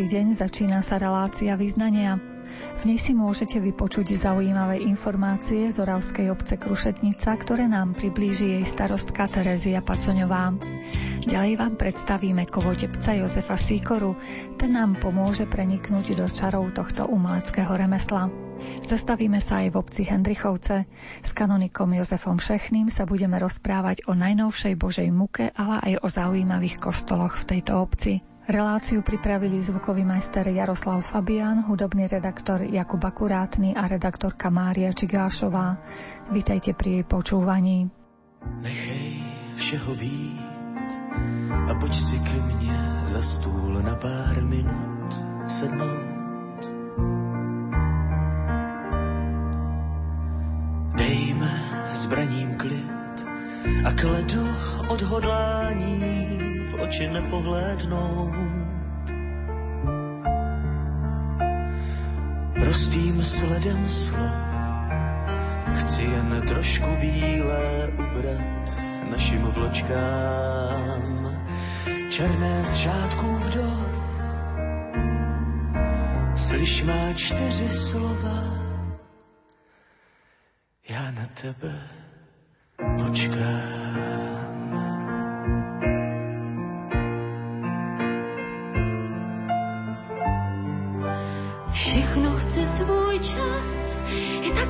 Dobrý deň, začína sa relácia význania. V nej si môžete vypočuť zaujímavé informácie z Oravskej obce Krušetnica, ktoré nám priblíži jej starostka Terezia Pacoňová. Ďalej vám predstavíme kovodebca Jozefa Síkoru. Ten nám pomôže preniknúť do čarov tohto umeleckého remesla. Zastavíme sa aj v obci Hendrichovce. S kanonikom Jozefom Šechným sa budeme rozprávať o najnovšej Božej muke, ale aj o zaujímavých kostoloch v tejto obci. Reláciu pripravili zvukový majster Jaroslav Fabian, hudobný redaktor Jakub Akurátny a redaktorka Mária Čigášová. Vítajte pri jej počúvaní. Nechej všeho být a poď si ke mne za stůl na pár minut sednout. Dejme zbraním klid a kledu odhodlání oči nepohlédnout. Prostým sledem slov chci jen trošku bílé ubrat našim vločkám. Černé z šátků vdov, slyš má čtyři slova, já na tebe počkám. Svůj čas, je tak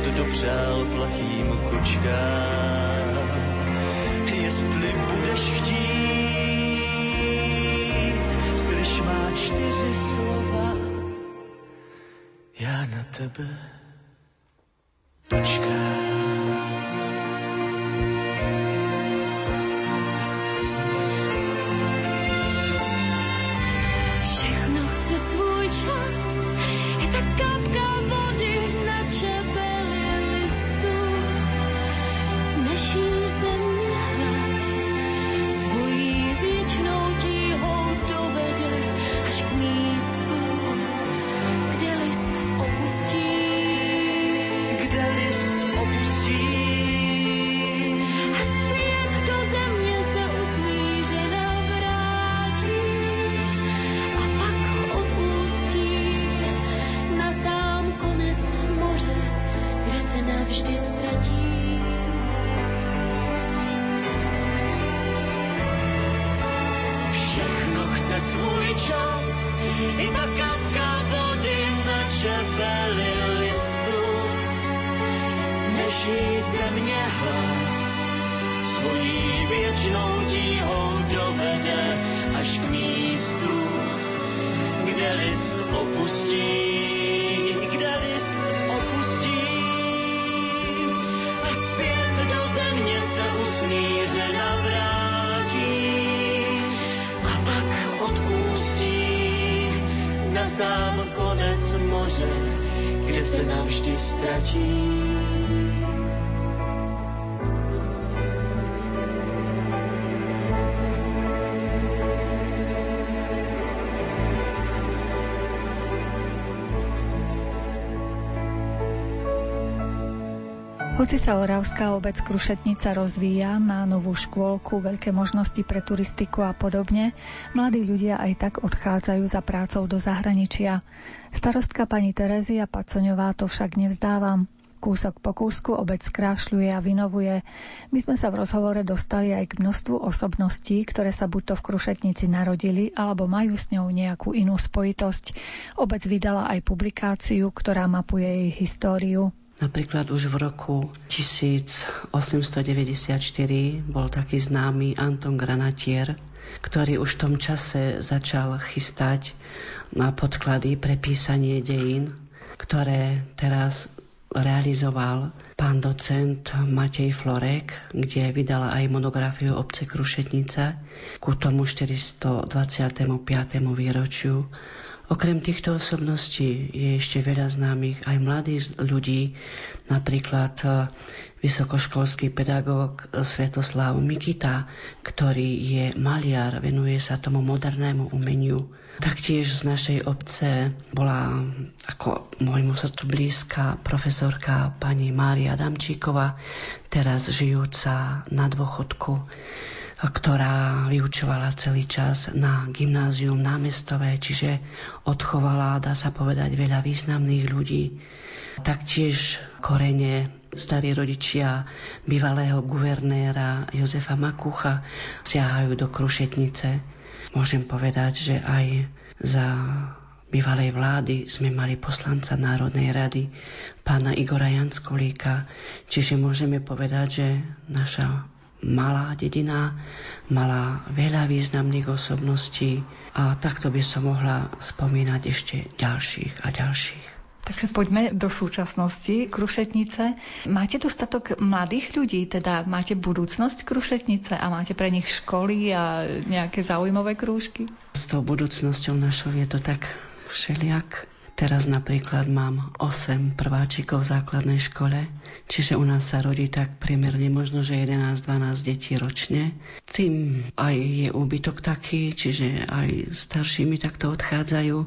osud dopřál plachým kočkám. Jestli budeš chtít, slyš má čtyři slova, já na tebe počkám. Hoci sa Oravská obec Krušetnica rozvíja, má novú škôlku, veľké možnosti pre turistiku a podobne, mladí ľudia aj tak odchádzajú za prácou do zahraničia. Starostka pani Terezia Pacoňová to však nevzdávam. Kúsok po kúsku obec skrášľuje a vynovuje. My sme sa v rozhovore dostali aj k množstvu osobností, ktoré sa buď to v Krušetnici narodili, alebo majú s ňou nejakú inú spojitosť. Obec vydala aj publikáciu, ktorá mapuje jej históriu. Napríklad už v roku 1894 bol taký známy Anton Granatier, ktorý už v tom čase začal chystať na podklady pre písanie dejín, ktoré teraz realizoval pán docent Matej Florek, kde vydala aj monografiu obce Krušetnica ku tomu 425. výročiu Okrem týchto osobností je ešte veľa známych aj mladých ľudí, napríklad e, vysokoškolský pedagóg Svetoslav Mikita, ktorý je maliar, venuje sa tomu modernému umeniu. Taktiež z našej obce bola ako môjmu srdcu blízka profesorka pani Mária Damčíková, teraz žijúca na dôchodku ktorá vyučovala celý čas na gymnázium námestové, čiže odchovala, dá sa povedať, veľa významných ľudí. Taktiež korene starí rodičia bývalého guvernéra Jozefa Makucha siahajú do Krušetnice. Môžem povedať, že aj za bývalej vlády sme mali poslanca Národnej rady, pána Igora Janskolíka, čiže môžeme povedať, že naša malá dedina, mala veľa významných osobností a takto by som mohla spomínať ešte ďalších a ďalších. Takže poďme do súčasnosti Krušetnice. Máte dostatok mladých ľudí, teda máte budúcnosť Krušetnice a máte pre nich školy a nejaké zaujímavé krúžky? S tou budúcnosťou našou je to tak všeliak. Teraz napríklad mám 8 prváčikov v základnej škole, čiže u nás sa rodí tak priemerne možno, že 11-12 detí ročne. Tým aj je úbytok taký, čiže aj starší mi takto odchádzajú.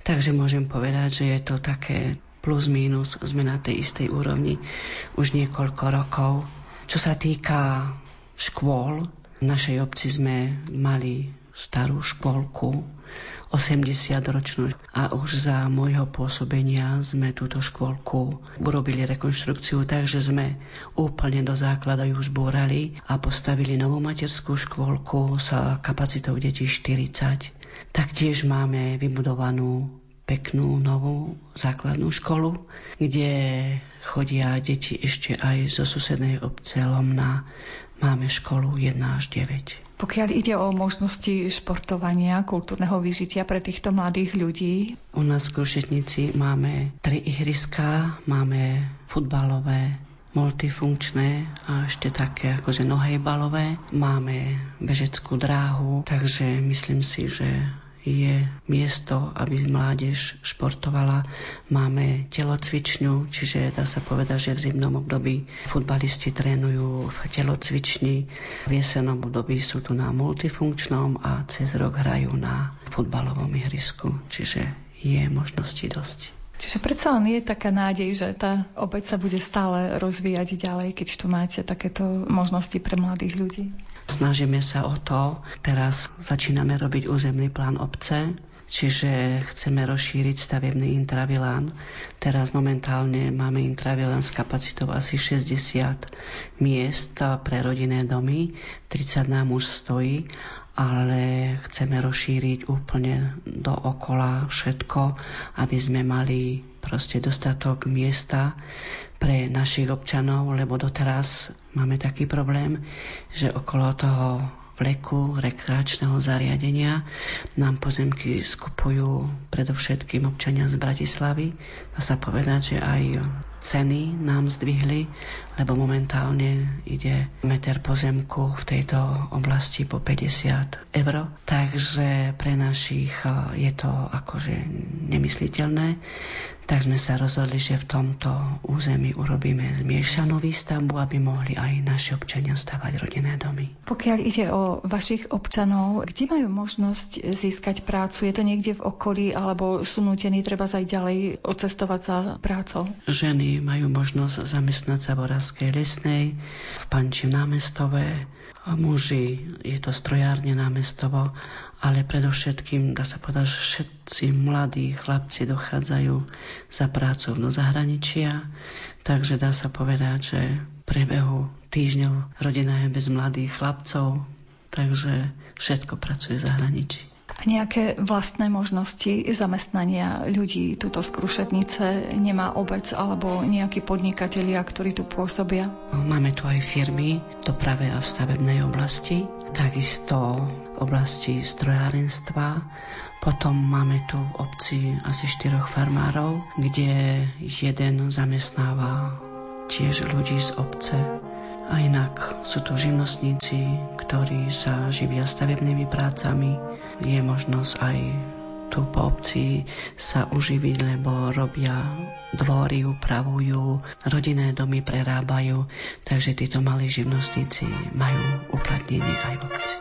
Takže môžem povedať, že je to také plus minus, sme na tej istej úrovni už niekoľko rokov. Čo sa týka škôl, v našej obci sme mali starú škôlku, 80-ročnú. A už za môjho pôsobenia sme túto škôlku urobili rekonštrukciu, takže sme úplne do základa ju zbúrali a postavili novú materskú škôlku s kapacitou detí 40. Taktiež máme vybudovanú peknú novú základnú školu, kde chodia deti ešte aj zo susednej obce Lomna. Máme školu 1 až 9. Pokiaľ ide o možnosti športovania, kultúrneho vyžitia pre týchto mladých ľudí? U nás v Krušetnici máme tri ihriská, máme futbalové, multifunkčné a ešte také akože nohejbalové. Máme bežeckú dráhu, takže myslím si, že je miesto, aby mládež športovala. Máme telocvičňu, čiže dá sa povedať, že v zimnom období futbalisti trénujú v telocvični, v jesenom období sú tu na multifunkčnom a cez rok hrajú na futbalovom ihrisku, čiže je možnosti dosť. Čiže predsa len je taká nádej, že tá obec sa bude stále rozvíjať ďalej, keď tu máte takéto možnosti pre mladých ľudí. Snažíme sa o to. Teraz začíname robiť územný plán obce, čiže chceme rozšíriť stavebný intravilán. Teraz momentálne máme intravilán s kapacitou asi 60 miest pre rodinné domy, 30 nám už stojí ale chceme rozšíriť úplne do okola všetko, aby sme mali proste dostatok miesta pre našich občanov, lebo doteraz máme taký problém, že okolo toho vleku rekreačného zariadenia nám pozemky skupujú predovšetkým občania z Bratislavy. Dá sa povedať, že aj ceny nám zdvihli, lebo momentálne ide meter pozemku v tejto oblasti po 50 eur. Takže pre našich je to akože nemysliteľné tak sme sa rozhodli, že v tomto území urobíme zmiešanú výstavbu, aby mohli aj naši občania stavať rodinné domy. Pokiaľ ide o vašich občanov, kde majú možnosť získať prácu? Je to niekde v okolí alebo sú nutení treba aj ďalej odcestovať za prácou? Ženy majú možnosť zamestnať sa v Oravskej lesnej, v Panči námestové, a muži, je to strojárne námestovo, ale predovšetkým, dá sa povedať, že všetci mladí chlapci dochádzajú za prácou do zahraničia, takže dá sa povedať, že v priebehu týždňov rodina je bez mladých chlapcov, takže všetko pracuje v zahraničí. Nejaké vlastné možnosti zamestnania ľudí tuto z nemá obec alebo nejakí podnikatelia, ktorí tu pôsobia? Máme tu aj firmy doprave a stavebnej oblasti, takisto v oblasti strojárenstva. Potom máme tu v obci asi štyroch farmárov, kde jeden zamestnáva tiež ľudí z obce a inak sú tu živnostníci, ktorí sa živia stavebnými prácami. Je možnosť aj tu po obci sa uživiť, lebo robia dvory, upravujú, rodinné domy prerábajú, takže títo malí živnostníci majú uplatnenie aj v obci.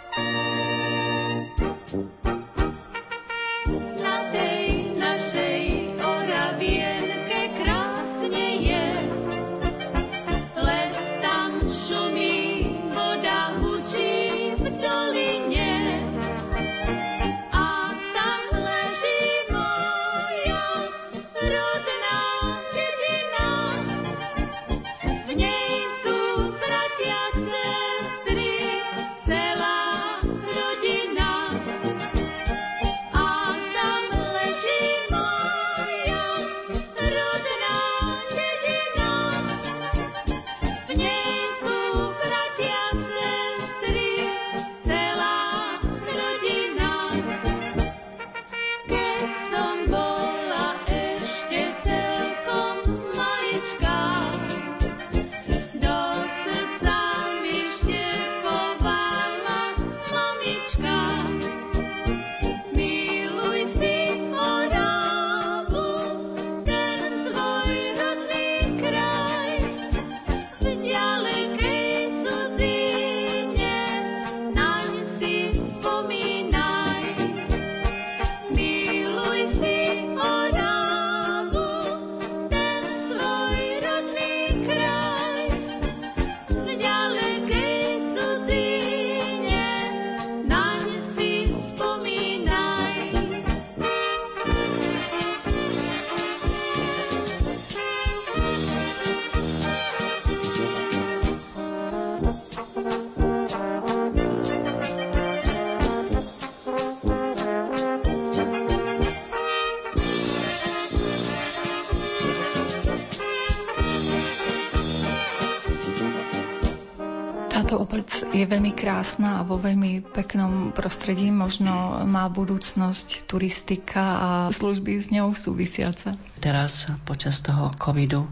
Je veľmi krásna a vo veľmi peknom prostredí možno má budúcnosť turistika a služby s ňou súvisiace. Teraz počas toho covidu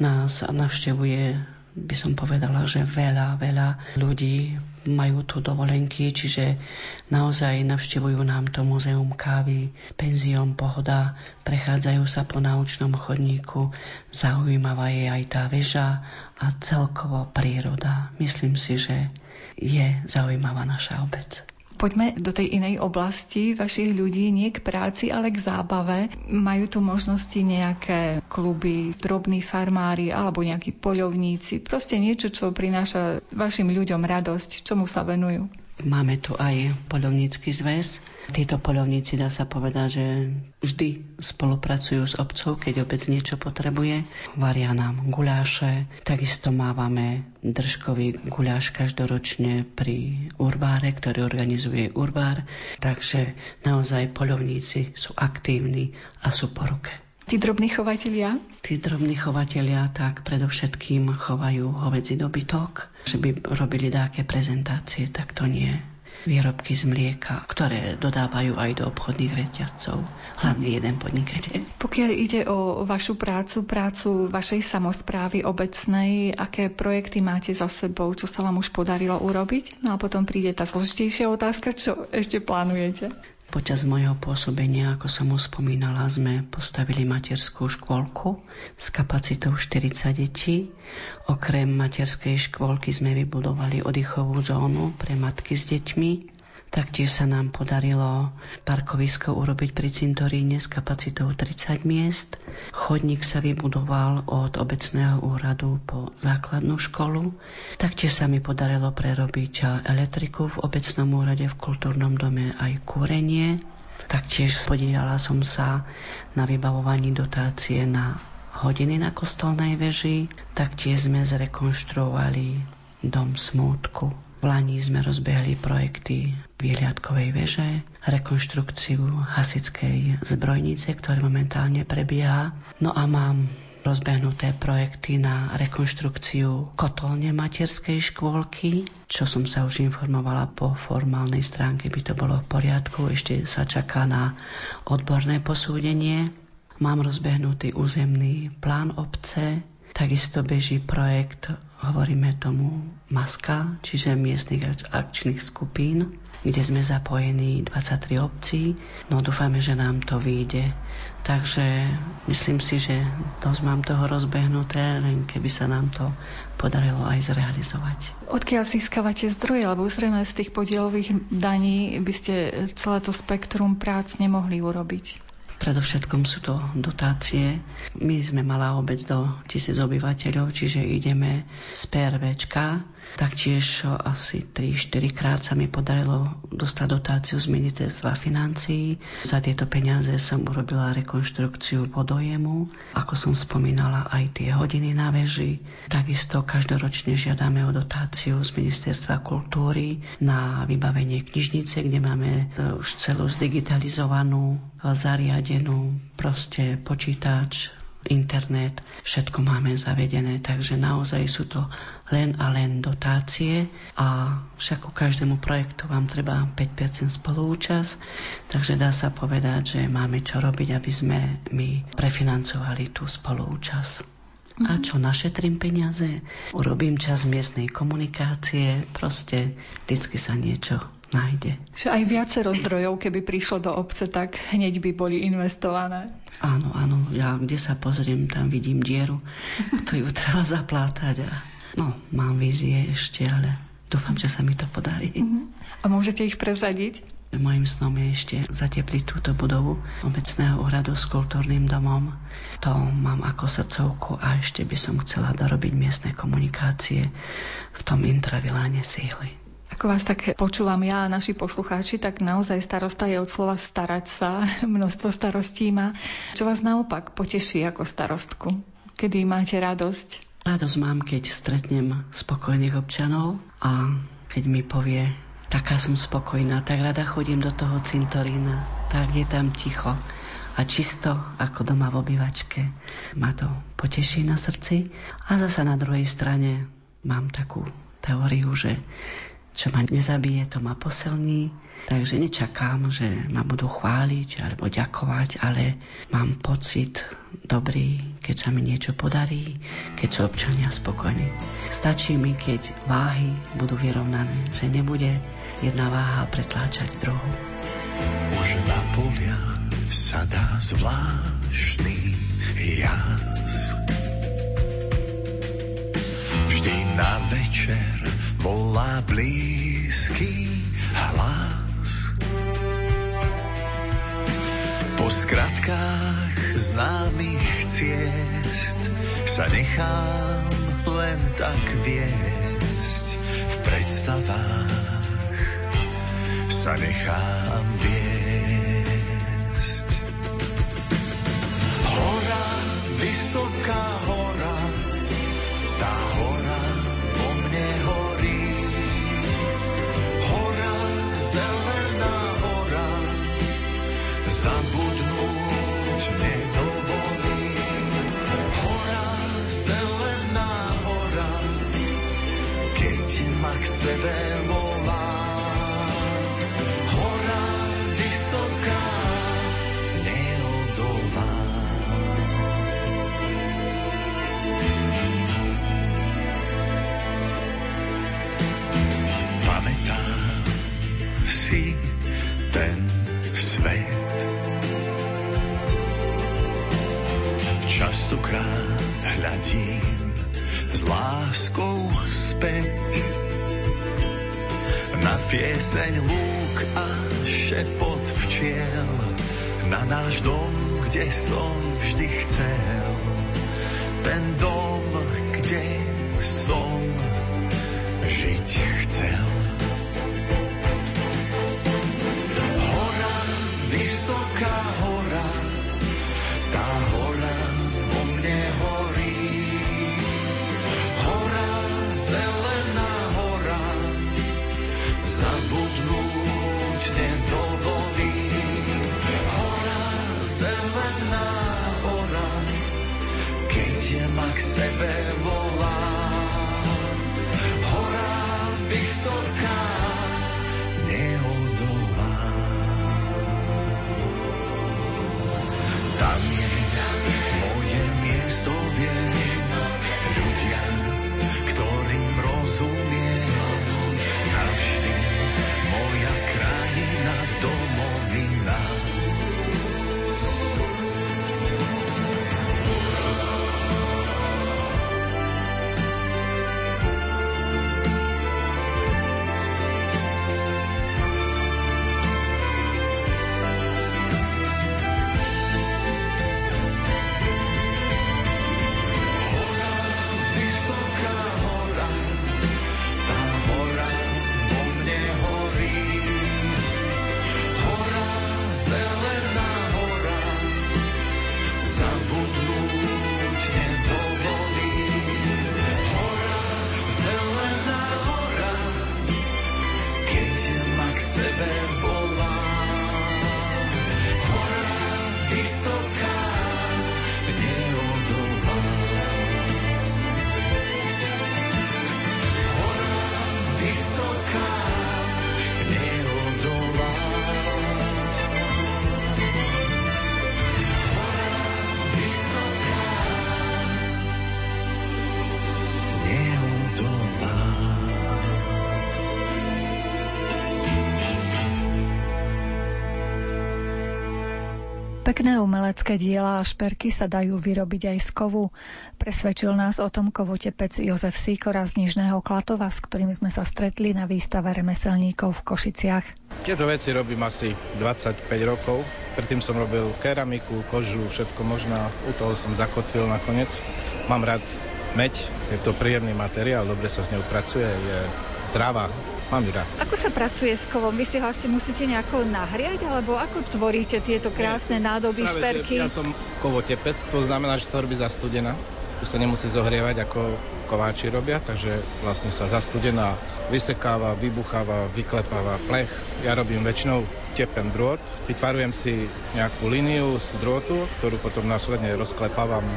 nás navštevuje by som povedala, že veľa, veľa ľudí majú tu dovolenky, čiže naozaj navštevujú nám to muzeum kávy, penzión Pohoda, prechádzajú sa po naučnom chodníku, zaujímavá je aj tá väža a celkovo príroda. Myslím si, že je zaujímavá naša obec. Poďme do tej inej oblasti vašich ľudí, nie k práci, ale k zábave. Majú tu možnosti nejaké kluby, drobní farmári alebo nejakí poľovníci. Proste niečo, čo prináša vašim ľuďom radosť, čomu sa venujú. Máme tu aj poľovnícky zväz. Títo poľovníci dá sa povedať, že vždy spolupracujú s obcov, keď obec niečo potrebuje. Varia nám guláše, takisto mávame držkový guláš každoročne pri Urbáre, ktorý organizuje Urbár. Takže naozaj poľovníci sú aktívni a sú po ruke. Tí drobní chovatelia? Tí drobní chovatelia tak predovšetkým chovajú hovedzi dobytok, že by robili dáke prezentácie, tak to nie výrobky z mlieka, ktoré dodávajú aj do obchodných reťazcov. Hlavne jeden podnikateľ. Pokiaľ ide o vašu prácu, prácu vašej samozprávy obecnej, aké projekty máte za sebou, čo sa vám už podarilo urobiť? No a potom príde tá zložitejšia otázka, čo ešte plánujete? Počas mojho pôsobenia, ako som už spomínala, sme postavili materskú škôlku s kapacitou 40 detí. Okrem materskej škôlky sme vybudovali oddychovú zónu pre matky s deťmi. Taktiež sa nám podarilo parkovisko urobiť pri cintoríne s kapacitou 30 miest. Chodník sa vybudoval od obecného úradu po základnú školu. Taktiež sa mi podarilo prerobiť elektriku v obecnom úrade v kultúrnom dome aj kúrenie. Taktiež podielala som sa na vybavovaní dotácie na hodiny na kostolnej veži. Taktiež sme zrekonštruovali dom smútku. V Lani sme rozbehli projekty Vieliatkovej veže, rekonštrukciu hasickej zbrojnice, ktorá momentálne prebieha. No a mám rozbehnuté projekty na rekonštrukciu kotolne materskej škôlky, čo som sa už informovala po formálnej stránke, by to bolo v poriadku. Ešte sa čaká na odborné posúdenie. Mám rozbehnutý územný plán obce, Takisto beží projekt, hovoríme tomu MASKA, čiže miestnych akčných skupín, kde sme zapojení 23 obcí. No dúfame, že nám to vyjde. Takže myslím si, že dosť mám toho rozbehnuté, len keby sa nám to podarilo aj zrealizovať. Odkiaľ získavate zdroje? Lebo zrejme z tých podielových daní by ste celé to spektrum prác nemohli urobiť. Predovšetkom sú to dotácie. My sme malá obec do tisíc obyvateľov, čiže ideme z PRVčka, Taktiež asi 3-4 krát sa mi podarilo dostať dotáciu z ministerstva financií. Za tieto peniaze som urobila rekonštrukciu vodojemu, ako som spomínala aj tie hodiny na veži. Takisto každoročne žiadame o dotáciu z ministerstva kultúry na vybavenie knižnice, kde máme e, už celú zdigitalizovanú, zariadenú, proste počítač, internet, všetko máme zavedené, takže naozaj sú to len a len dotácie a však ku každému projektu vám treba 5% spolúčasť, takže dá sa povedať, že máme čo robiť, aby sme my prefinancovali tú spolúčasť. A čo našetrím peniaze? Urobím čas miestnej komunikácie, proste vždycky sa niečo nájde. Že aj viacero zdrojov, keby prišlo do obce, tak hneď by boli investované. Áno, áno. Ja kde sa pozriem, tam vidím dieru, ju treba zaplátať. A, no, mám vízie ešte, ale dúfam, že sa mi to podarí. Uh-huh. A môžete ich prezadiť? Mojím snom je ešte zatepliť túto budovu obecného úradu s kultúrnym domom. To mám ako srdcovku a ešte by som chcela dorobiť miestne komunikácie v tom intraviláne síly. Ako vás tak počúvam ja a naši poslucháči, tak naozaj starosta je od slova starať sa. Množstvo starostí má. Čo vás naopak poteší ako starostku? Kedy máte radosť? Radosť mám, keď stretnem spokojných občanov a keď mi povie, taká som spokojná, tak rada chodím do toho cintorína, tak je tam ticho a čisto ako doma v obývačke. Ma to poteší na srdci a zasa na druhej strane mám takú teóriu, že čo ma nezabije, to ma posilní. Takže nečakám, že ma budú chváliť alebo ďakovať, ale mám pocit dobrý, keď sa mi niečo podarí, keď sú občania spokojní. Stačí mi, keď váhy budú vyrovnané, že nebude jedna váha pretláčať druhú. Už na polia sa dá zvláštny jas. Vždy na večer volá blízky hlas. Po skratkách známych ciest sa nechám len tak viesť v predstavách sa nechám viesť. Hora, vysoká hora, sebe volá. Hora, vysoká, neodolá. Pamätám, si ten svet. Častokrát hľadím s láskou späť na pieseň lúk a šepot včiel, na náš dom, kde som vždy chcel. Ten dom, kde som žiť chcel. Hora, vysoká hora, Pekné umelecké diela a šperky sa dajú vyrobiť aj z kovu. Presvedčil nás o tom kovotepec Jozef Síkora z Nižného Klatova, s ktorým sme sa stretli na výstave remeselníkov v Košiciach. Tieto veci robím asi 25 rokov. Predtým som robil keramiku, kožu, všetko možné. U toho som zakotvil nakoniec. Mám rád meď, je to príjemný materiál, dobre sa s ňou pracuje, je zdravá. Mám ju rád. Ako sa pracuje s kovom? Vy si ho asi musíte nejako nahriať, alebo ako tvoríte tieto krásne nádoby, Práve, že šperky? Ja som kovotepec, to znamená, že to robí zastudená. Už sa nemusí zohrievať, ako kováči robia, takže vlastne sa zastudená vysekáva, vybucháva, vyklepáva plech. Ja robím väčšinou tepem drôt, vytvarujem si nejakú líniu z drôtu, ktorú potom následne rozklepávam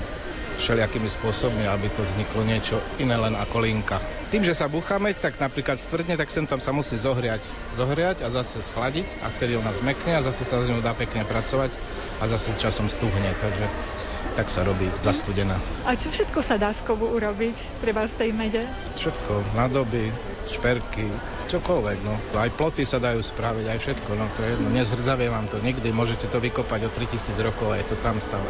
všelijakými spôsobmi, aby to vzniklo niečo iné len ako linka. Tým, že sa búchame, tak napríklad stvrdne, tak sem tam sa musí zohriať. Zohriať a zase schladiť a vtedy ona zmekne a zase sa z ňou dá pekne pracovať a zase časom stuhne, takže tak sa robí zastudená. A čo všetko sa dá z kovu urobiť, treba z tej mede? Všetko, nádoby, šperky, čokoľvek, no. Aj ploty sa dajú spraviť, aj všetko, no to je jedno. Nezhrdzavie vám to nikdy, môžete to vykopať o 3000 rokov a je to tam stále.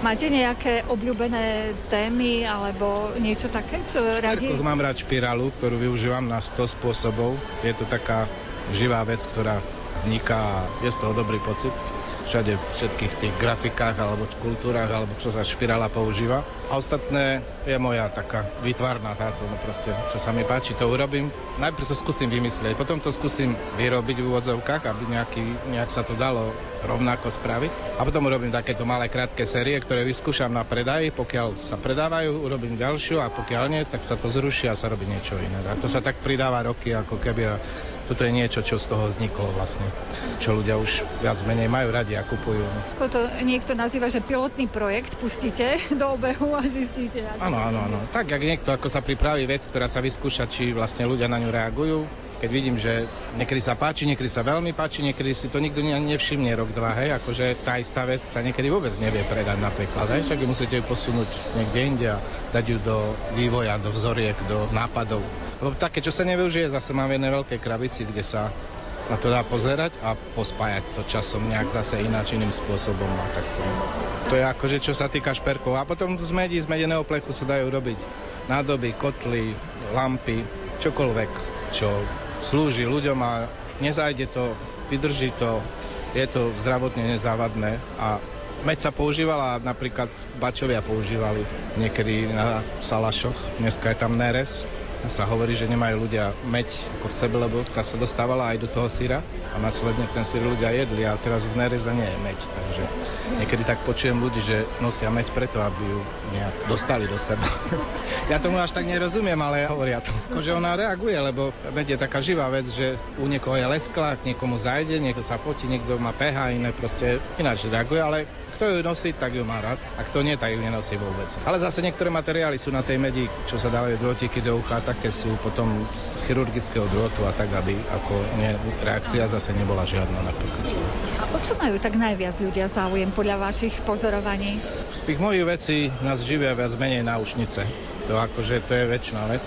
Máte nejaké obľúbené témy alebo niečo také, čo radi? Mám rád špirálu, ktorú využívam na 100 spôsobov. Je to taká živá vec, ktorá vzniká a je z toho dobrý pocit všade, všetkých tých grafikách alebo kultúrach, alebo čo sa špirála používa. A ostatné je moja taká výtvarná táto, no proste, čo sa mi páči, to urobím. Najprv to skúsim vymyslieť, potom to skúsim vyrobiť v úvodzovkách, aby nejaký, nejak sa to dalo rovnako spraviť. A potom urobím takéto malé krátke série, ktoré vyskúšam na predaj. Pokiaľ sa predávajú, urobím ďalšiu a pokiaľ nie, tak sa to zruší a sa robí niečo iné. A to sa tak pridáva roky, ako keby toto je niečo, čo z toho vzniklo vlastne, čo ľudia už viac menej majú radi a kupujú. Ako to niekto nazýva, že pilotný projekt pustíte do obehu a zistíte. Áno, áno, áno. Tak, jak niekto, ako sa pripraví vec, ktorá sa vyskúša, či vlastne ľudia na ňu reagujú. Keď vidím, že niekedy sa páči, niekedy sa veľmi páči, niekedy si to nikto ani nevšimne rok, dva, hej, akože tá istá vec sa niekedy vôbec nevie predať napríklad, hej, však musíte ju posunúť niekde inde a dať ju do vývoja, do vzoriek, do nápadov. Lebo také, čo sa nevyužije, zase mám v jednej veľkej krabici, kde sa na to dá pozerať a pospájať to časom nejak zase ináč iným spôsobom. A tak to, to je akože čo sa týka šperkov. A potom z medí, z medeného plechu sa dajú robiť nádoby, kotly, lampy, čokoľvek, čo slúži ľuďom a nezajde to, vydrží to, je to zdravotne nezávadné. A Meď sa používala, napríklad bačovia používali niekedy na salašoch, dneska je tam neres, sa hovorí, že nemajú ľudia meď ako v sebe, lebo tá sa dostávala aj do toho syra a následne ten syr ľudia jedli a teraz v nereze nie je meď. Takže niekedy tak počujem ľudí, že nosia meď preto, aby ju nejak dostali do seba. ja tomu až tak nerozumiem, ale hovoria to. Že ona reaguje, lebo meď je taká živá vec, že u niekoho je lesklák, niekomu zajde, niekto sa potí, niekto má pH, iné proste ináč reaguje, ale kto ju nosí, tak ju má rád. A kto nie, tak ju nenosí vôbec. Ale zase niektoré materiály sú na tej medi, čo sa dávajú drôtiky do ucha, také sú potom z chirurgického drôtu a tak, aby ako nie, reakcia zase nebola žiadna napríklad. A o čo majú tak najviac ľudia záujem podľa vašich pozorovaní? Z tých mojich vecí nás živia viac menej náušnice. To akože to je väčšina vec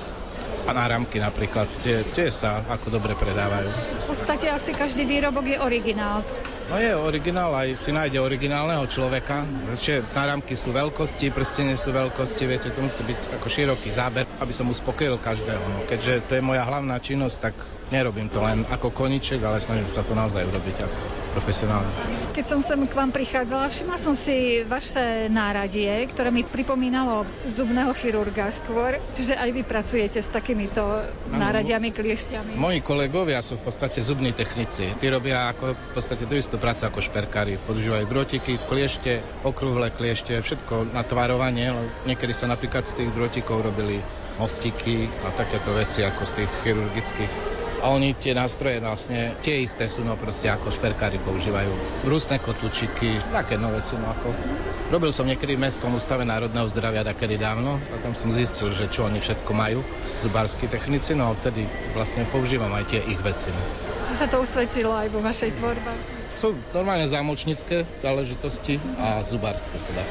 a náramky napríklad, tie, tie sa ako dobre predávajú. V podstate asi každý výrobok je originál. No je originál, aj si nájde originálneho človeka. Čiže náramky sú veľkosti, prstenie sú veľkosti, viete, to musí byť ako široký záber, aby som uspokojil každého. No, keďže to je moja hlavná činnosť, tak nerobím to len ako koniček, ale snažím sa to naozaj urobiť ako profesionálne. Keď som sem k vám prichádzala, všimla som si vaše náradie, ktoré mi pripomínalo zubného chirurga skôr, čiže aj vy pracujete s takýmito náradiami, kliešťami. Moji kolegovia sú v podstate zubní technici. Tí robia ako v podstate tú istú prácu ako šperkári. Používajú drotiky, kliešte, okrúhle kliešte, všetko na tvarovanie. Niekedy sa napríklad z tých drotikov robili mostiky a takéto veci ako z tých chirurgických a oni tie nástroje vlastne tie isté sú, no proste ako šperkári používajú. Rúsne kotúčiky, také no veci, no ako. Robil som niekedy v Mestskom ústave národného zdravia takedy dávno a tam som zistil, že čo oni všetko majú, zubárskí technici, no a vtedy vlastne používam aj tie ich veci. No. Či sa to usvedčilo aj vo vašej tvorbe? Sú normálne zámočnícke záležitosti a zubárske sa dá.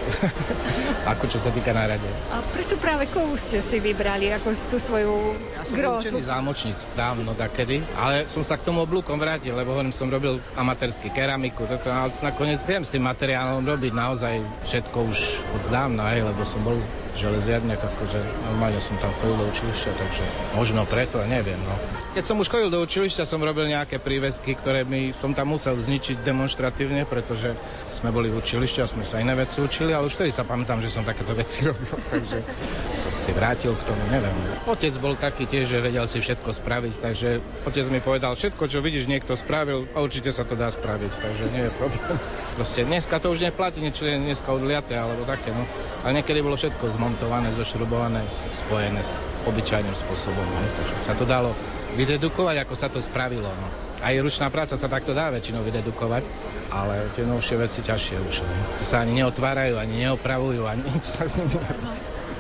ako čo sa týka nárade. A prečo práve kovu ste si vybrali ako tú svoju Ja som vyučený zámočník dávno takedy, ale som sa k tomu oblúkom vrátil, lebo hovorím, som robil amatérsky keramiku, toto, ale nakoniec viem s tým materiálom robiť naozaj všetko už od dávna, hej, lebo som bol železiarniak, akože normálne som tam chodil do učilišťa, takže možno preto, neviem. No. Keď som už chodil do učilišťa, som robil nejaké prívesky, ktoré mi som tam musel zničiť demonstratívne, pretože sme boli v učilišti a sme sa iné veci učili, ale už vtedy sa pamätám, že som takéto veci robil, takže som si vrátil k tomu, neviem. Otec bol taký tiež, že vedel si všetko spraviť, takže otec mi povedal, všetko, čo vidíš, niekto spravil, a určite sa to dá spraviť, takže nie je problém. Proste dneska to už neplatí, niečo je dneska odliaté, alebo také, no. Ale niekedy bolo všetko zmontované, zošrubované, spojené s obyčajným spôsobom. Ne? Takže sa to dalo vydedukovať, ako sa to spravilo. No. Aj ručná práca sa takto dá väčšinou vydedukovať, ale tie novšie veci ťažšie už. Ne? sa ani neotvárajú, ani neopravujú, ani nič sa s nimi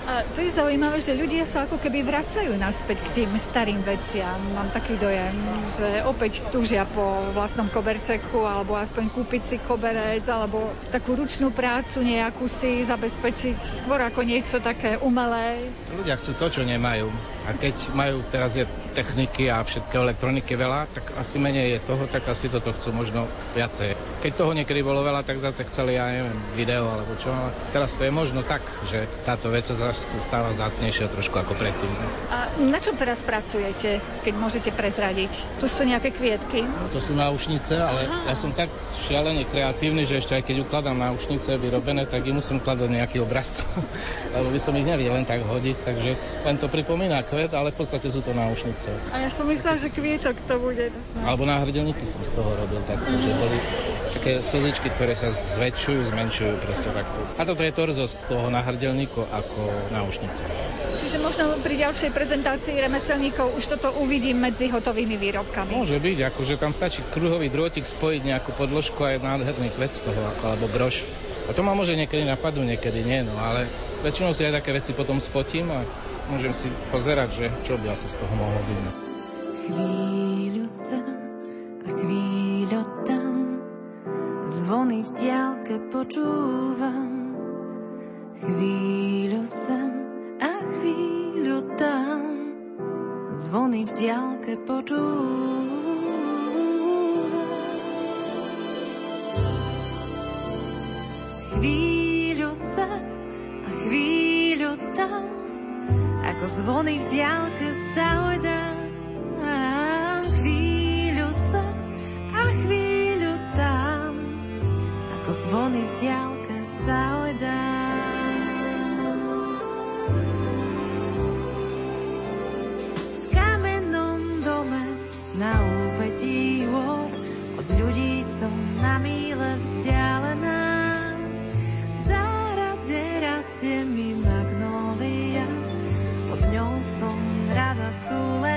a to je zaujímavé, že ľudia sa ako keby vracajú naspäť k tým starým veciam. Mám taký dojem, že opäť túžia po vlastnom koberčeku alebo aspoň kúpiť si koberec alebo takú ručnú prácu nejakú si zabezpečiť skôr ako niečo také umelé. Ľudia chcú to, čo nemajú. A keď majú teraz je techniky a všetkého elektroniky veľa, tak asi menej je toho, tak asi toto chcú možno viacej. Keď toho niekedy bolo veľa, tak zase chceli, ja neviem, video alebo čo. Ale teraz to je možno tak, že táto vec sa stáva zácnejšia trošku ako predtým. A na čom teraz pracujete, keď môžete prezradiť? Tu sú nejaké kvietky? No, to sú náušnice, ale Aha. ja som tak šialene kreatívny, že ešte aj keď ukladám náušnice vyrobené, tak im musím kladať nejaký obraz, lebo by som ich nevedel len tak hodiť, takže len to pripomína kvet, ale v podstate sú to náušnice. A ja som myslela, že kvietok to bude. Alebo náhrdelníky som z toho robil tak, uh-huh. že boli také slzičky, ktoré sa zväčšujú, zmenšujú proste takto. A toto je torzo z toho náhrdelníku ako náušnice. Čiže možno pri ďalšej prezentácii remeselníkov už toto uvidím medzi hotovými výrobkami. Môže byť, akože tam stačí kruhový drôtik spojiť nejakú podložku a je nádherný kvet z toho, ako, alebo brož. A to ma môže niekedy napadnúť, niekedy nie, no ale väčšinou si aj také veci potom spotím a môžem si pozerať, že čo by asi z toho mohlo byť. Chvíľu sem a chvíľu tam zvony v diálke počúvam. Chvíľu sem a chvíľu tam zvony v diálke počúvam. Chvíľu sem a chvíľu tam ako zvony v diálke sa ojdám zvony v diálke sa odá. V kamennom dome na úpetí od ľudí som na míle vzdialená. V zárade rastie mi magnólia, pod ňou som rada skúlená.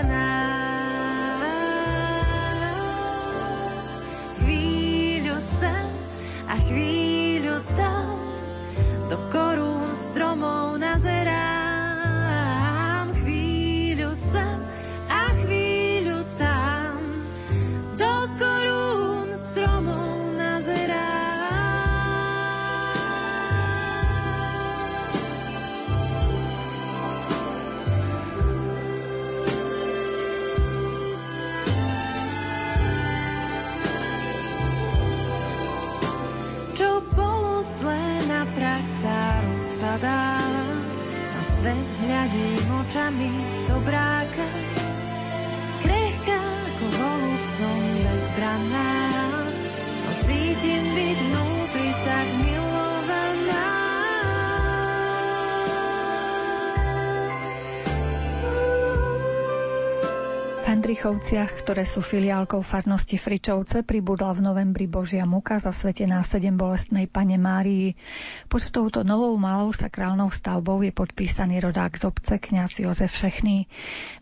V Hendrichovciach, ktoré sú filiálkou farnosti Fričovce, pribudla v novembri Božia muka zasvetená sedem bolestnej pane Márii. Pod touto novou malou sakrálnou stavbou je podpísaný rodák z obce kňaz Jozef Šechný.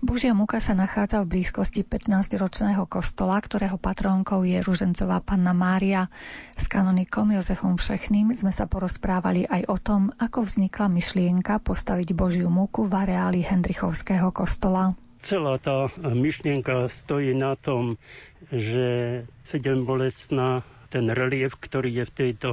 Božia muka sa nachádza v blízkosti 15-ročného kostola, ktorého patrónkou je Ružencová panna Mária. S kanonikom Jozefom Všechným sme sa porozprávali aj o tom, ako vznikla myšlienka postaviť Božiu muku v areáli Hendrichovského kostola. Celá tá myšlienka stojí na tom, že sedem bolestná ten relief, ktorý je v tejto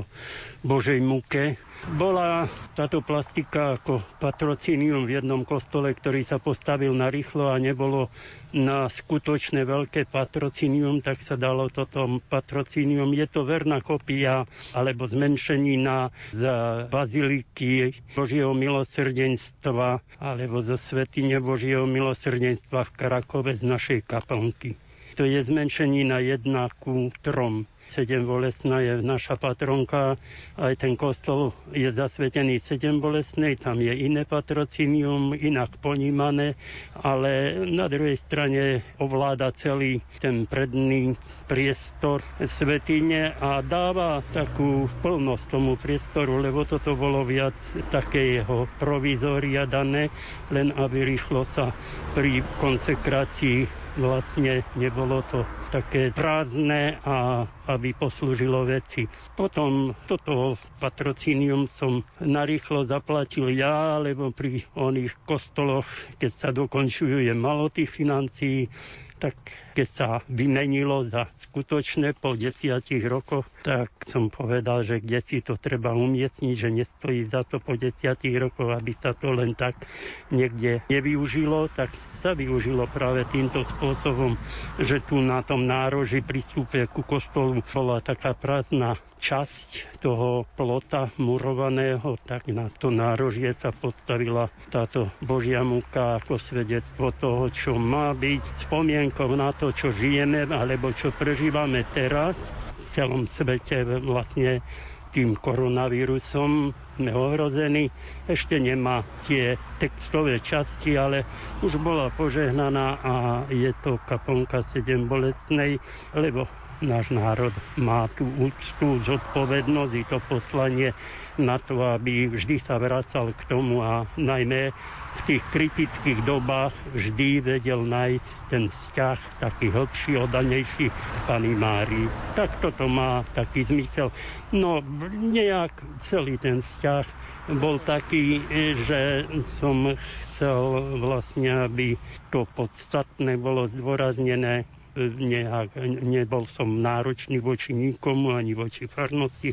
Božej muke. Bola táto plastika ako patrocínium v jednom kostole, ktorý sa postavil na rýchlo a nebolo na skutočné veľké patrocínium, tak sa dalo toto patrocínium. Je to verná kopia alebo zmenšenina z baziliky Božieho milosrdenstva alebo zo svetine Božieho milosrdenstva v Karakove z našej kaplnky. To je zmenšenina jedna ku trom. Sedem bolestná je naša patronka, aj ten kostol je zasvetený sedem bolestnej, tam je iné patrocinium, inak ponímané, ale na druhej strane ovláda celý ten predný priestor svetine a dáva takú plnosť tomu priestoru, lebo toto bolo viac takého provizória dané, len aby rýchlo sa pri konsekrácii vlastne nebolo to také prázdne a aby poslúžilo veci. Potom toto patrocínium som narýchlo zaplatil ja, lebo pri oných kostoloch, keď sa dokončujú, je malo tých financií, tak keď sa vymenilo za skutočné po desiatich rokoch, tak som povedal, že kde si to treba umiestniť, že nestojí za to po desiatich rokoch, aby sa to len tak niekde nevyužilo, tak sa využilo práve týmto spôsobom, že tu na tom nároži pristúpe ku kostolu bola taká prázdna časť toho plota murovaného, tak na to nárožie sa postavila táto Božia múka ako svedectvo toho, čo má byť spomienkou na to, čo žijeme alebo čo prežívame teraz v celom svete vlastne tým koronavírusom sme ohrození. Ešte nemá tie textové časti, ale už bola požehnaná a je to kaponka 7 bolestnej, lebo náš národ má tú úctu, zodpovednosť i to poslanie na to, aby vždy sa vracal k tomu a najmä v tých kritických dobách vždy vedel nájsť ten vzťah taký hlbší, odanejší k Pani Márii. Tak toto má taký zmysel. No nejak celý ten vzťah bol taký, že som chcel vlastne, aby to podstatné bolo zdôraznené nejak, nebol som náročný voči nikomu, ani voči farnosti,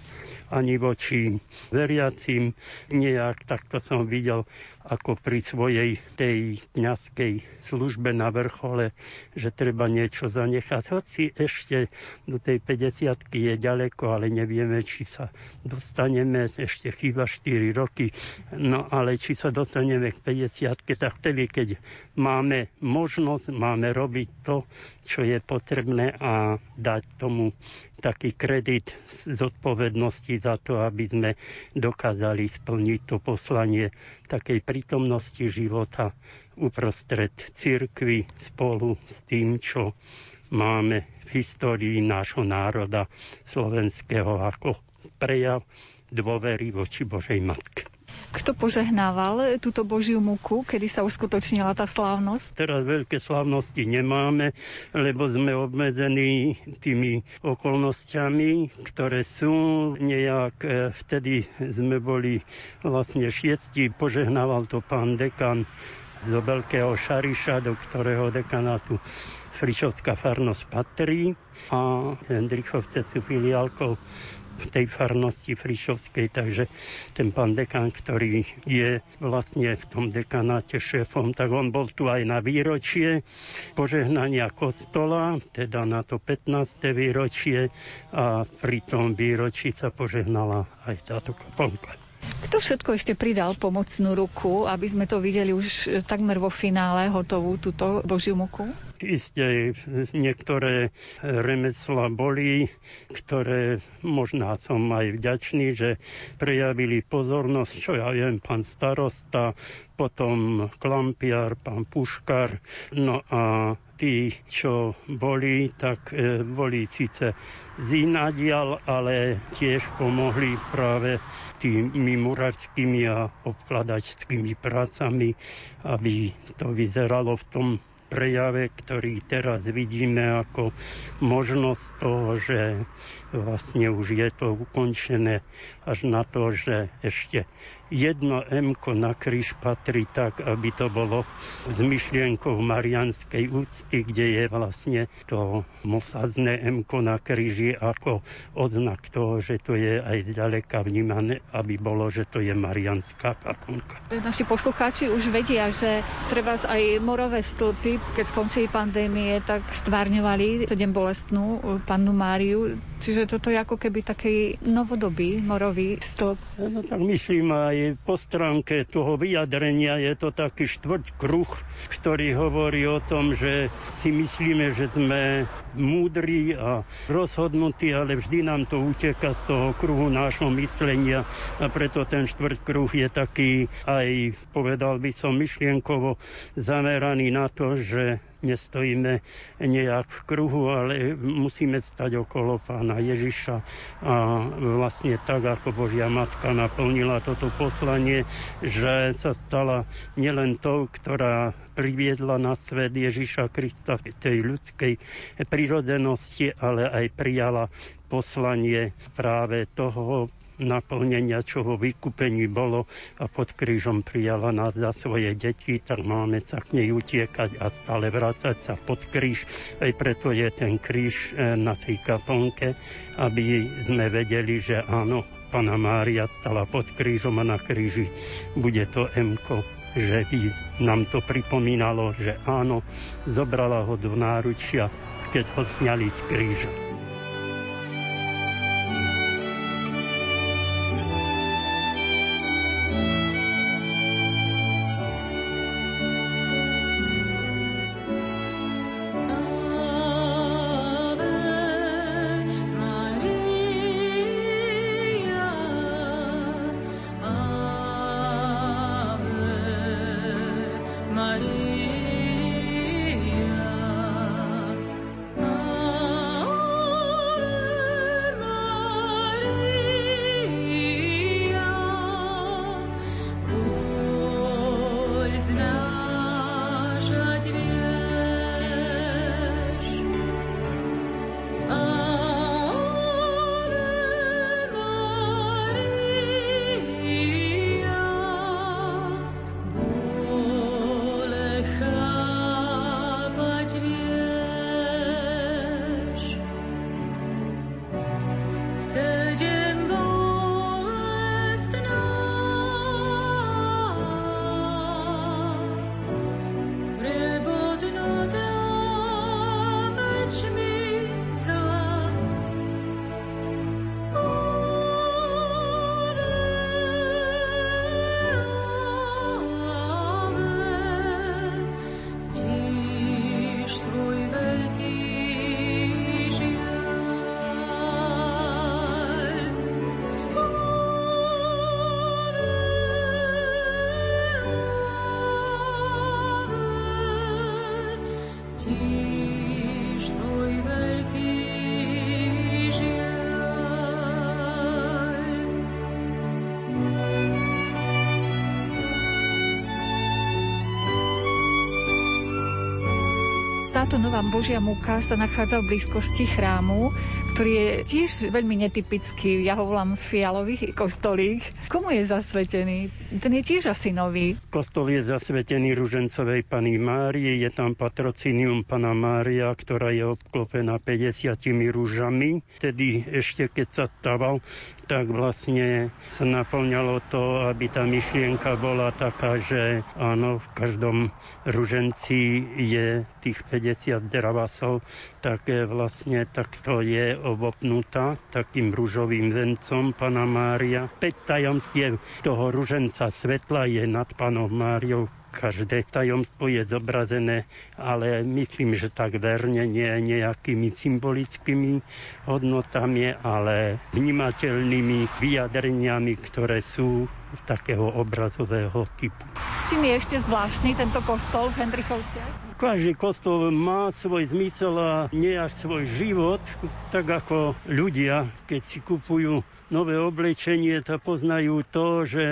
ani voči veriacim. Nejak takto som videl ako pri svojej tej kňazskej službe na vrchole, že treba niečo zanechať. Hoci ešte do tej 50 je ďaleko, ale nevieme, či sa dostaneme, ešte chýba 4 roky, no ale či sa dostaneme k 50 tak vtedy, keď máme možnosť, máme robiť to, čo je potrebné a dať tomu taký kredit zodpovednosti za to, aby sme dokázali splniť to poslanie takej prítomnosti života uprostred cirkvy spolu s tým, čo máme v histórii nášho národa slovenského ako prejav dôvery voči Božej Matke. Kto požehnával túto Božiu muku, kedy sa uskutočnila tá slávnosť? Teraz veľké slávnosti nemáme, lebo sme obmedzení tými okolnostiami, ktoré sú. Nejak, e, vtedy sme boli vlastne šiesti, požehnával to pán dekan zo Veľkého Šariša, do ktorého dekanátu Frišovská farnosť patrí. A Hendrichovce sú filiálkou v tej farnosti Frišovskej, takže ten pán dekan, ktorý je vlastne v tom dekanáte šéfom, tak on bol tu aj na výročie požehnania kostola, teda na to 15. výročie a pri tom výročí sa požehnala aj táto kaponka. Kto všetko ešte pridal pomocnú ruku, aby sme to videli už takmer vo finále hotovú túto Božiu muku? Isté niektoré remesla boli, ktoré možná som aj vďačný, že prejavili pozornosť, čo ja viem, pán starosta, potom klampiar, pán puškar, no a tí, čo boli, tak e, boli síce zinadial, ale tiež pomohli práve tými murarskými a obkladačskými prácami, aby to vyzeralo v tom prejave, ktorý teraz vidíme ako možnosť toho, že vlastne už je to ukončené až na to, že ešte jedno M na kríž patrí tak, aby to bolo s myšlienkou marianskej úcty, kde je vlastne to mosazné M na kríži ako odznak toho, že to je aj ďaleka vnímané, aby bolo, že to je marianská kaponka. Naši poslucháči už vedia, že treba aj morové stĺpy, keď skončili pandémie, tak stvárňovali sedem bolestnú pannu Máriu. Čiže toto je ako keby taký novodobý morový stĺp. No tak myslím aj po stránke toho vyjadrenia je to taký štvrť kruh, ktorý hovorí o tom, že si myslíme, že sme múdri a rozhodnutí, ale vždy nám to uteka z toho kruhu nášho myslenia a preto ten štvrť kruh je taký aj, povedal by som, myšlienkovo zameraný na to, že nestojíme nejak v kruhu, ale musíme stať okolo pána Ježiša. A vlastne tak, ako Božia Matka naplnila toto poslanie, že sa stala nielen tou, ktorá priviedla na svet Ježiša Krista v tej ľudskej prirodenosti, ale aj prijala poslanie práve toho naplnenia, čo vo vykúpení bolo a pod krížom prijala nás za svoje deti, tak máme sa k nej utiekať a stále vrácať sa pod kríž. Aj preto je ten kríž e, na tej kaponke, aby sme vedeli, že áno, Pana Mária stala pod krížom a na kríži bude to Mko že by nám to pripomínalo, že áno, zobrala ho do náručia, keď ho sňali z kríža. Táto nová Božia múka sa nachádza v blízkosti chrámu, ktorý je tiež veľmi netypický. Ja ho volám fialový kostolík. Komu je zasvetený? Ten je tiež asi nový. Kostol je zasvetený Ružencovej Pany Márie. Je tam patrocinium Pana Mária, ktorá je obklopená 50 rúžami. Tedy ešte keď sa staval, tak vlastne sa naplňalo to, aby tá myšlienka bola taká, že áno, v každom ruženci je tých 50 dravasov, tak vlastne takto je ovopnutá takým ružovým vencom Pana Mária. 5 tajomstiev toho ruženca svetla je nad Panou Máriou každé tajomstvo je zobrazené, ale myslím, že tak verne nie nejakými symbolickými hodnotami, ale vnímateľnými vyjadreniami, ktoré sú takého obrazového typu. Čím je ešte zvláštny tento kostol v Hendrichovciach? Každý kostol má svoj zmysel a nejak svoj život, tak ako ľudia, keď si kupujú nové oblečenie, to poznajú to, že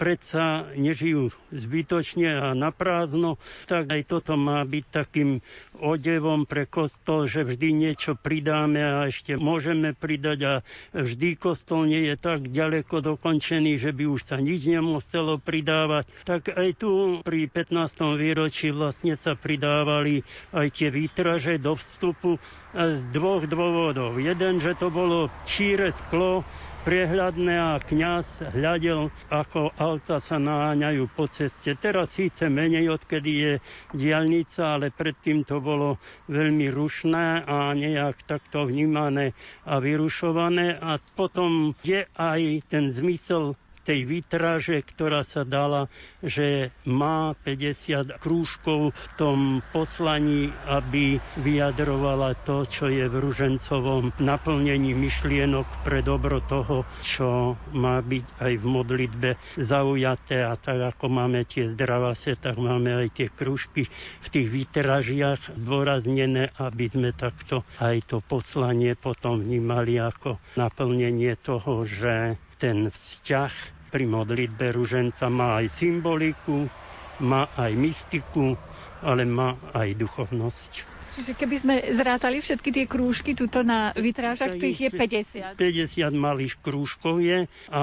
predsa nežijú zbytočne a naprázdno, tak aj toto má byť takým odevom pre kostol, že vždy niečo pridáme a ešte môžeme pridať a vždy kostol nie je tak ďaleko dokončený, že by už sa nič nemuselo pridávať. Tak aj tu pri 15. výročí vlastne sa pridávali aj tie výtraže do vstupu z dvoch dôvodov. Jeden, že to bolo číre sklo, priehľadné a kňaz hľadel, ako auta sa naháňajú po ceste. Teraz síce menej, odkedy je diálnica, ale predtým to bolo veľmi rušné a nejak takto vnímané a vyrušované. A potom je aj ten zmysel tej výtraže, ktorá sa dala, že má 50 krúžkov v tom poslaní, aby vyjadrovala to, čo je v Ružencovom naplnení myšlienok pre dobro toho, čo má byť aj v modlitbe zaujaté. A tak ako máme tie zdravase, tak máme aj tie krúžky v tých výtražiach zdôraznené, aby sme takto aj to poslanie potom vnímali ako naplnenie toho, že ten vzťah pri modlitbe ruženca má aj symboliku, má aj mystiku, ale má aj duchovnosť. Čiže keby sme zrátali všetky tie krúžky tuto na vytrážach, tu ich je 50. 50 malých krúžkov je a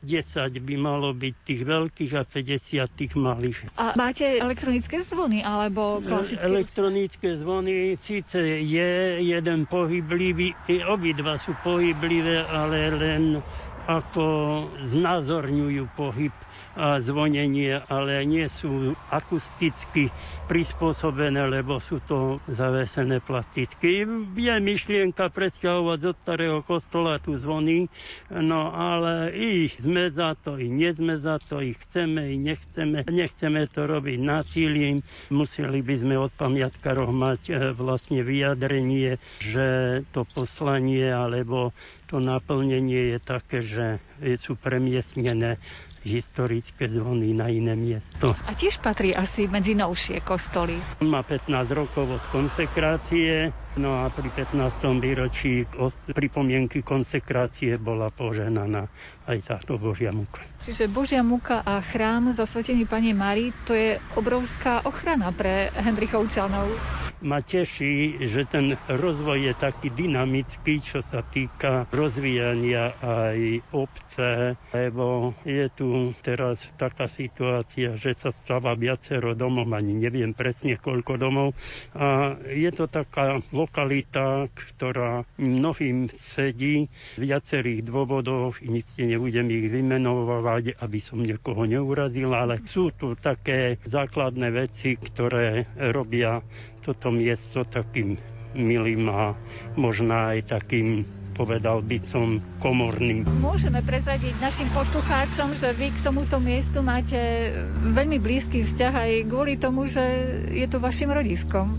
10 by malo byť tých veľkých a 50 tých malých. A máte elektronické zvony alebo klasické? Elektronické zvony síce je jeden pohyblivý, obidva sú pohyblivé, ale len ako znázorňujú pohyb a zvonenie, ale nie sú akusticky prispôsobené, lebo sú to zavesené plasticky. Je myšlienka presťahovať do starého kostola tu zvony, no ale ich sme za to, i nie sme za to, ich chceme, i nechceme. Nechceme to robiť násilím. Museli by sme od pamiatkárov mať e, vlastne vyjadrenie, že to poslanie alebo to naplnenie je také, že sú premiestnené historické zvony na iné miesto. A tiež patrí asi medzi novšie kostoly. Má 15 rokov od konsekrácie, no a pri 15. výročí pripomienky konsekrácie bola poženaná aj táto Božia muka. Čiže Božia muka a chrám zasvetený Pane Mari, to je obrovská ochrana pre Hendrichovčanov. Ma teší, že ten rozvoj je taký dynamický, čo sa týka rozvíjania aj obce, lebo je tu teraz taká situácia, že sa stáva viacero domov, ani neviem presne koľko domov. A je to taká lokalita, ktorá mnohým sedí z viacerých dôvodov, nikde nebudem ich vymenovať, aby som niekoho neurazil, ale sú tu také základné veci, ktoré robia toto miesto takým milým a možno aj takým povedal by som komorným. Môžeme prezradiť našim poslucháčom, že vy k tomuto miestu máte veľmi blízky vzťah aj kvôli tomu, že je to vašim rodiskom.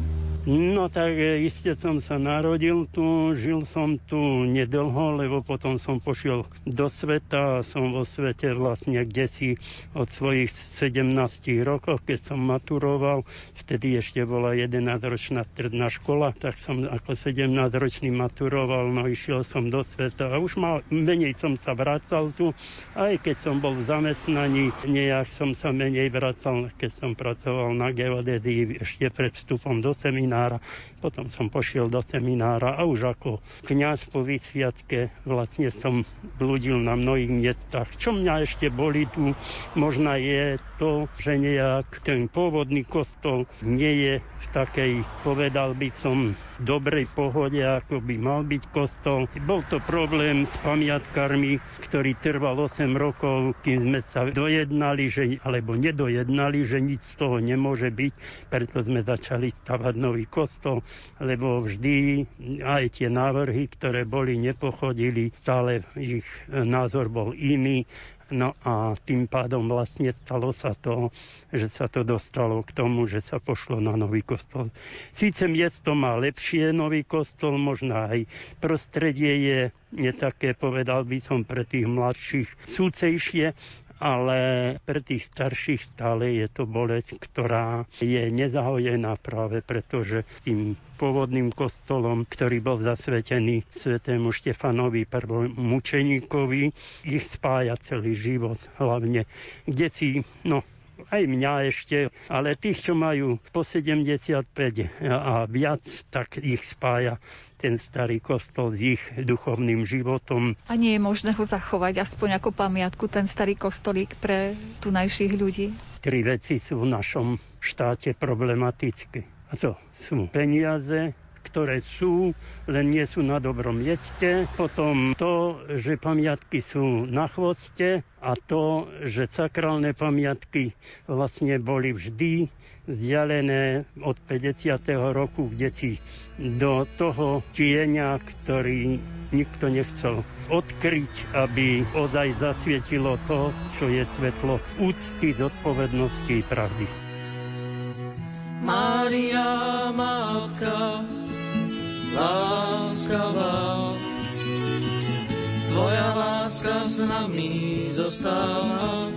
No tak e, iste som sa narodil tu, žil som tu nedlho, lebo potom som pošiel do sveta a som vo svete vlastne kde si od svojich 17 rokov, keď som maturoval, vtedy ešte bola 11-ročná stredná škola, tak som ako 17-ročný maturoval, no išiel som do sveta a už mal, menej som sa vracal tu, aj keď som bol v zamestnaní, nejak som sa menej vracal, keď som pracoval na geodézii ešte pred vstupom do seminára seminára. Potom som pošiel do seminára a už ako kňaz po vysviatke vlastne som bludil na mnohých miestach. Čo mňa ešte boli tu, možno je to, že nejak ten pôvodný kostol nie je v takej, povedal by som, dobrej pohode, ako by mal byť kostol. Bol to problém s pamiatkármi, ktorý trval 8 rokov, kým sme sa dojednali, že, alebo nedojednali, že nič z toho nemôže byť, preto sme začali stavať nový kostol, lebo vždy aj tie návrhy, ktoré boli, nepochodili, stále ich názor bol iný No a tým pádom vlastne stalo sa to, že sa to dostalo k tomu, že sa pošlo na nový kostol. Síce miesto má lepšie nový kostol, možno aj prostredie je, je také, povedal by som, pre tých mladších súcejšie, ale pre tých starších stále je to bolesť, ktorá je nezahojená práve preto, že tým pôvodným kostolom, ktorý bol zasvetený svetému Štefanovi mučeníkovi, ich spája celý život, hlavne kde si, no, aj mňa ešte, ale tých, čo majú po 75 a viac, tak ich spája ten starý kostol s ich duchovným životom. A nie je možné ho zachovať aspoň ako pamiatku, ten starý kostolík pre tunajších ľudí? Tri veci sú v našom štáte problematické. A to sú peniaze, ktoré sú, len nie sú na dobrom mieste. Potom to, že pamiatky sú na chvoste a to, že sakrálne pamiatky vlastne boli vždy vzdialené od 50. roku, kde si do toho tieňa, ktorý nikto nechcel odkryť, aby ozaj zasvietilo to, čo je svetlo úcty, zodpovednosti i pravdy. Mária, Matka, láskavá. Tvoja láska s nami zostáva.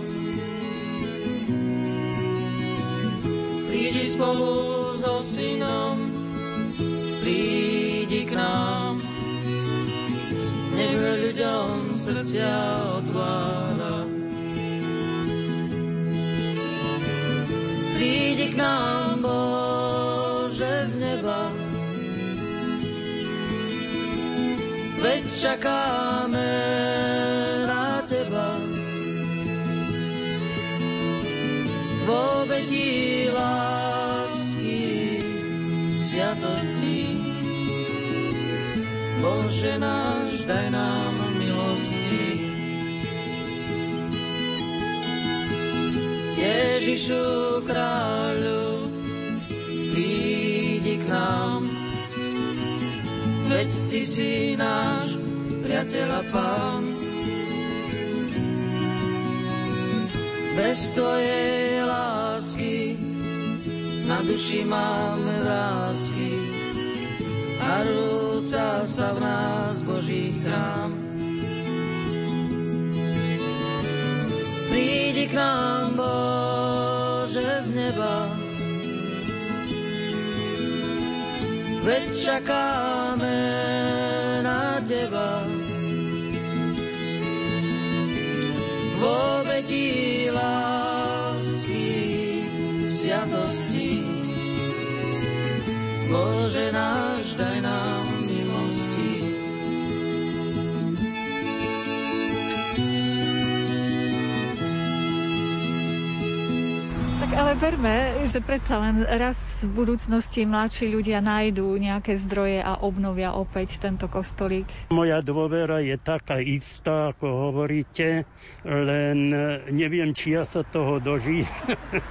Prídi spolu so synom, prídi k nám. Nech ľuďom srdcia otvára. Prídi k nám, Bože, z neba, veď čakáme na teba. V obeti lásky, sviatosti, Bože náš, daj nám milosti. Ježišu kráľu, prídi k nám, veď Ty si náš priateľ a pán. Bez Tvojej lásky na duši máme vrázky a rúca sa v nás Boží chrám. Prídi k nám, Bože, z neba, veď čakáme na teba. V obeti lásky, sviatosti, Bože náš, daj nám ale verme, že predsa len raz v budúcnosti mladší ľudia nájdú nejaké zdroje a obnovia opäť tento kostolík? Moja dôvera je taká istá, ako hovoríte, len neviem, či ja sa toho dožijem,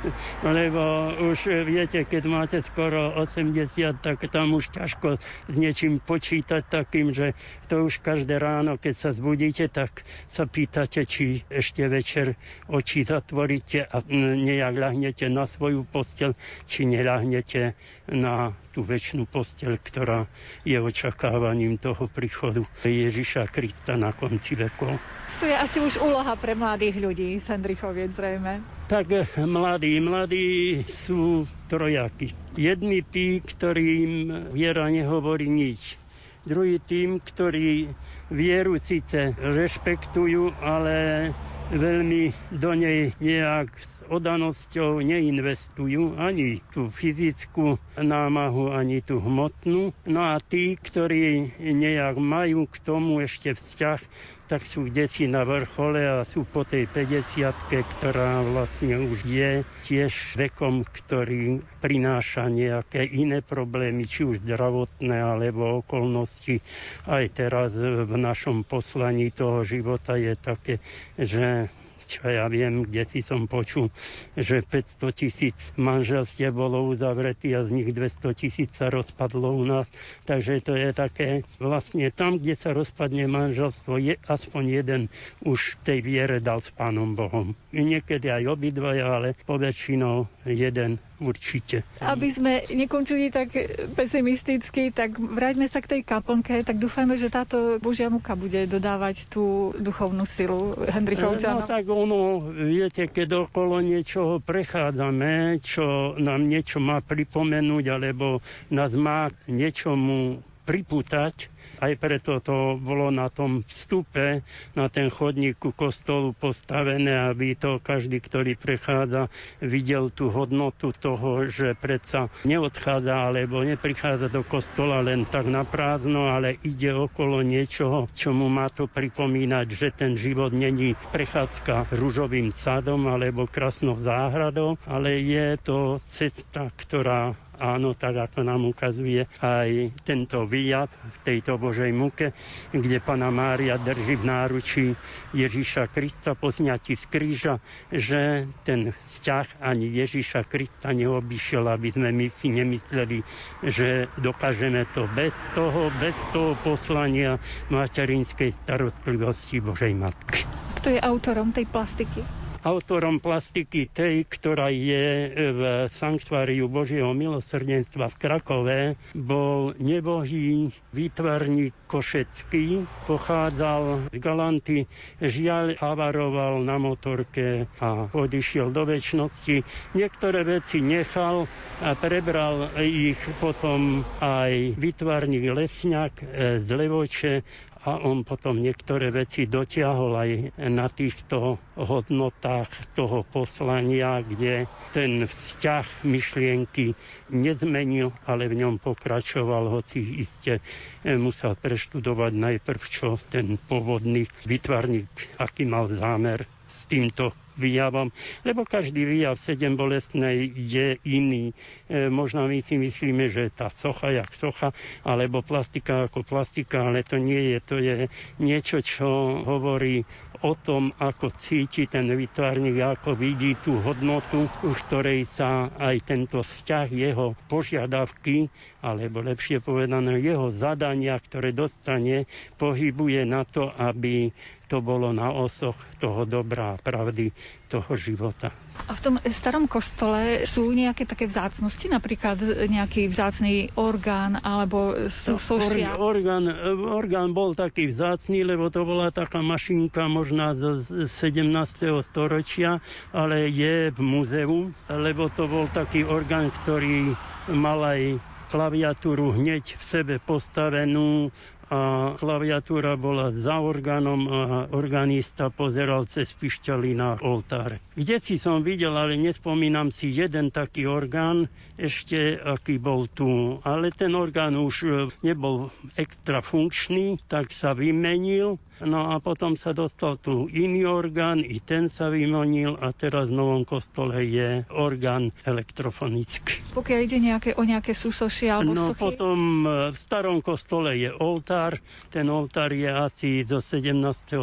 lebo už viete, keď máte skoro 80, tak tam už ťažko s niečím počítať takým, že to už každé ráno, keď sa zbudíte, tak sa pýtate, či ešte večer oči zatvoríte a nejak ľahnete na svoju postel, či neľahnete sadnete na tú väčšinu posteľ, ktorá je očakávaním toho príchodu Ježiša Krista na konci vekov. To je asi už úloha pre mladých ľudí z Hendrichoviec zrejme. Tak eh, mladí, mladí sú trojaky. Jedni tí, ktorým viera nehovorí nič. Druhý tým, ktorí vieru síce rešpektujú, ale veľmi do nej nejak s odanosťou neinvestujú ani tú fyzickú námahu, ani tú hmotnú. No a tí, ktorí nejak majú k tomu ešte vzťah, tak sú deti na vrchole a sú po tej 50 ktorá vlastne už je tiež vekom, ktorý prináša nejaké iné problémy, či už zdravotné alebo okolnosti. Aj teraz v našom poslaní toho života je také, že čo ja viem, kde si som počul, že 500 tisíc manželstiev bolo uzavretí a z nich 200 tisíc sa rozpadlo u nás. Takže to je také, vlastne tam, kde sa rozpadne manželstvo, je aspoň jeden už tej viere dal s Pánom Bohom. Niekedy aj obidvaja, ale poväčšinou jeden určite. Aby sme nekončili tak pesimisticky, tak vráťme sa k tej kaplnke, tak dúfajme, že táto Božia muka bude dodávať tú duchovnú silu Hendrichovčanom. No tak ono, viete, keď okolo niečoho prechádzame, čo nám niečo má pripomenúť, alebo nás má niečomu pripútať, aj preto to bolo na tom vstupe, na ten chodník ku kostolu postavené, aby to každý, ktorý prechádza, videl tú hodnotu toho, že predsa neodchádza alebo neprichádza do kostola len tak na prázdno, ale ide okolo niečoho, čo mu má to pripomínať, že ten život není prechádzka rúžovým sadom alebo krásnou záhradou, ale je to cesta, ktorá Áno, tak ako nám ukazuje aj tento výjav v tejto Božej muke, kde Pana Mária drží v náručí Ježíša Krista po zňati z kríža, že ten vzťah ani Ježíša Krista neobyšiel, aby sme my si nemysleli, že dokážeme to bez toho, bez toho poslania materinskej starostlivosti Božej Matky. Kto je autorom tej plastiky? Autorom plastiky tej, ktorá je v Sanktuáriu Božieho milosrdenstva v Krakove, bol nebohý výtvarník Košecký, pochádzal z Galanty, žiaľ havaroval na motorke a odišiel do väčšnosti. Niektoré veci nechal a prebral ich potom aj výtvarník Lesňak z Levoče a on potom niektoré veci dotiahol aj na týchto hodnotách toho poslania, kde ten vzťah myšlienky nezmenil, ale v ňom pokračoval, hoci iste musel preštudovať najprv, čo ten pôvodný vytvarník, aký mal zámer s týmto výjavom, lebo každý výjav sedem bolestnej je iný. E, možno my si myslíme, že tá socha jak socha, alebo plastika ako plastika, ale to nie je. To je niečo, čo hovorí o tom, ako cíti ten vytvárnik, ako vidí tú hodnotu, v ktorej sa aj tento vzťah, jeho požiadavky, alebo lepšie povedané, jeho zadania, ktoré dostane, pohybuje na to, aby to bolo na osoch toho dobrá pravdy toho života. A v tom starom kostole sú nejaké také vzácnosti, napríklad nejaký vzácný orgán alebo sú no, orgán, orgán bol taký vzácný, lebo to bola taká mašinka možná z 17. storočia, ale je v múzeu, lebo to bol taký orgán, ktorý mal aj klaviatúru hneď v sebe postavenú a klaviatúra bola za orgánom a organista pozeral cez pišťaly na oltár. Kde si som videl, ale nespomínam si jeden taký orgán, ešte aký bol tu. Ale ten orgán už e, nebol extra funkčný, tak sa vymenil No a potom sa dostal tu iný orgán, i ten sa vymonil a teraz v Novom kostole je orgán elektrofonický. Pokiaľ ide nejaké, o nejaké súsošie alebo No sochy? potom e, v starom kostole je oltár. Ten oltár je asi zo 17.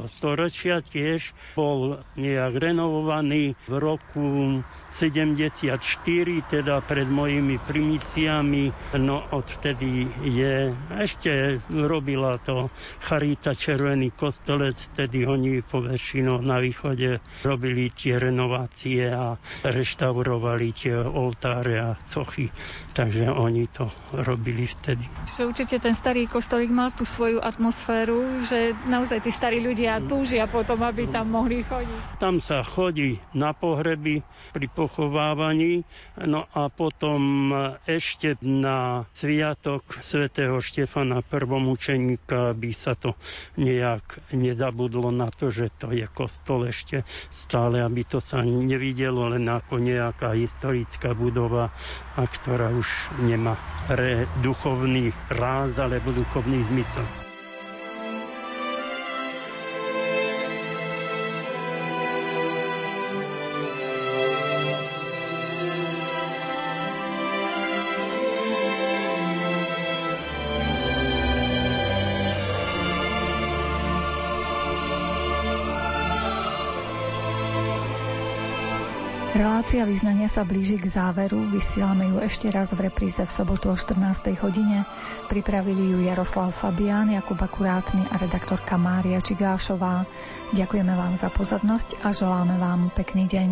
storočia tiež. Bol nejak renovovaný v roku 74, teda pred mojimi primiciami, no odvtedy je, ešte robila to Charita Červený kostolec, vtedy oni po väčšinou na východe robili tie renovácie a reštaurovali tie oltáre a cochy, takže oni to robili vtedy. Čiže určite ten starý kostolík mal tú svoju atmosféru, že naozaj tí starí ľudia túžia potom, aby tam mohli chodiť. Tam sa chodí na pohreby pri pochovávaní. No a potom ešte na sviatok svätého Štefana prvomučeníka by sa to nejak nezabudlo na to, že to je kostol ešte stále, aby to sa nevidelo len ako nejaká historická budova, a ktorá už nemá re duchovný ráz alebo duchovný zmysel. Relácia význania sa blíži k záveru, vysielame ju ešte raz v repríze v sobotu o 14. hodine. Pripravili ju Jaroslav Fabián, Jakub Akurátny a redaktorka Mária Čigášová. Ďakujeme vám za pozornosť a želáme vám pekný deň.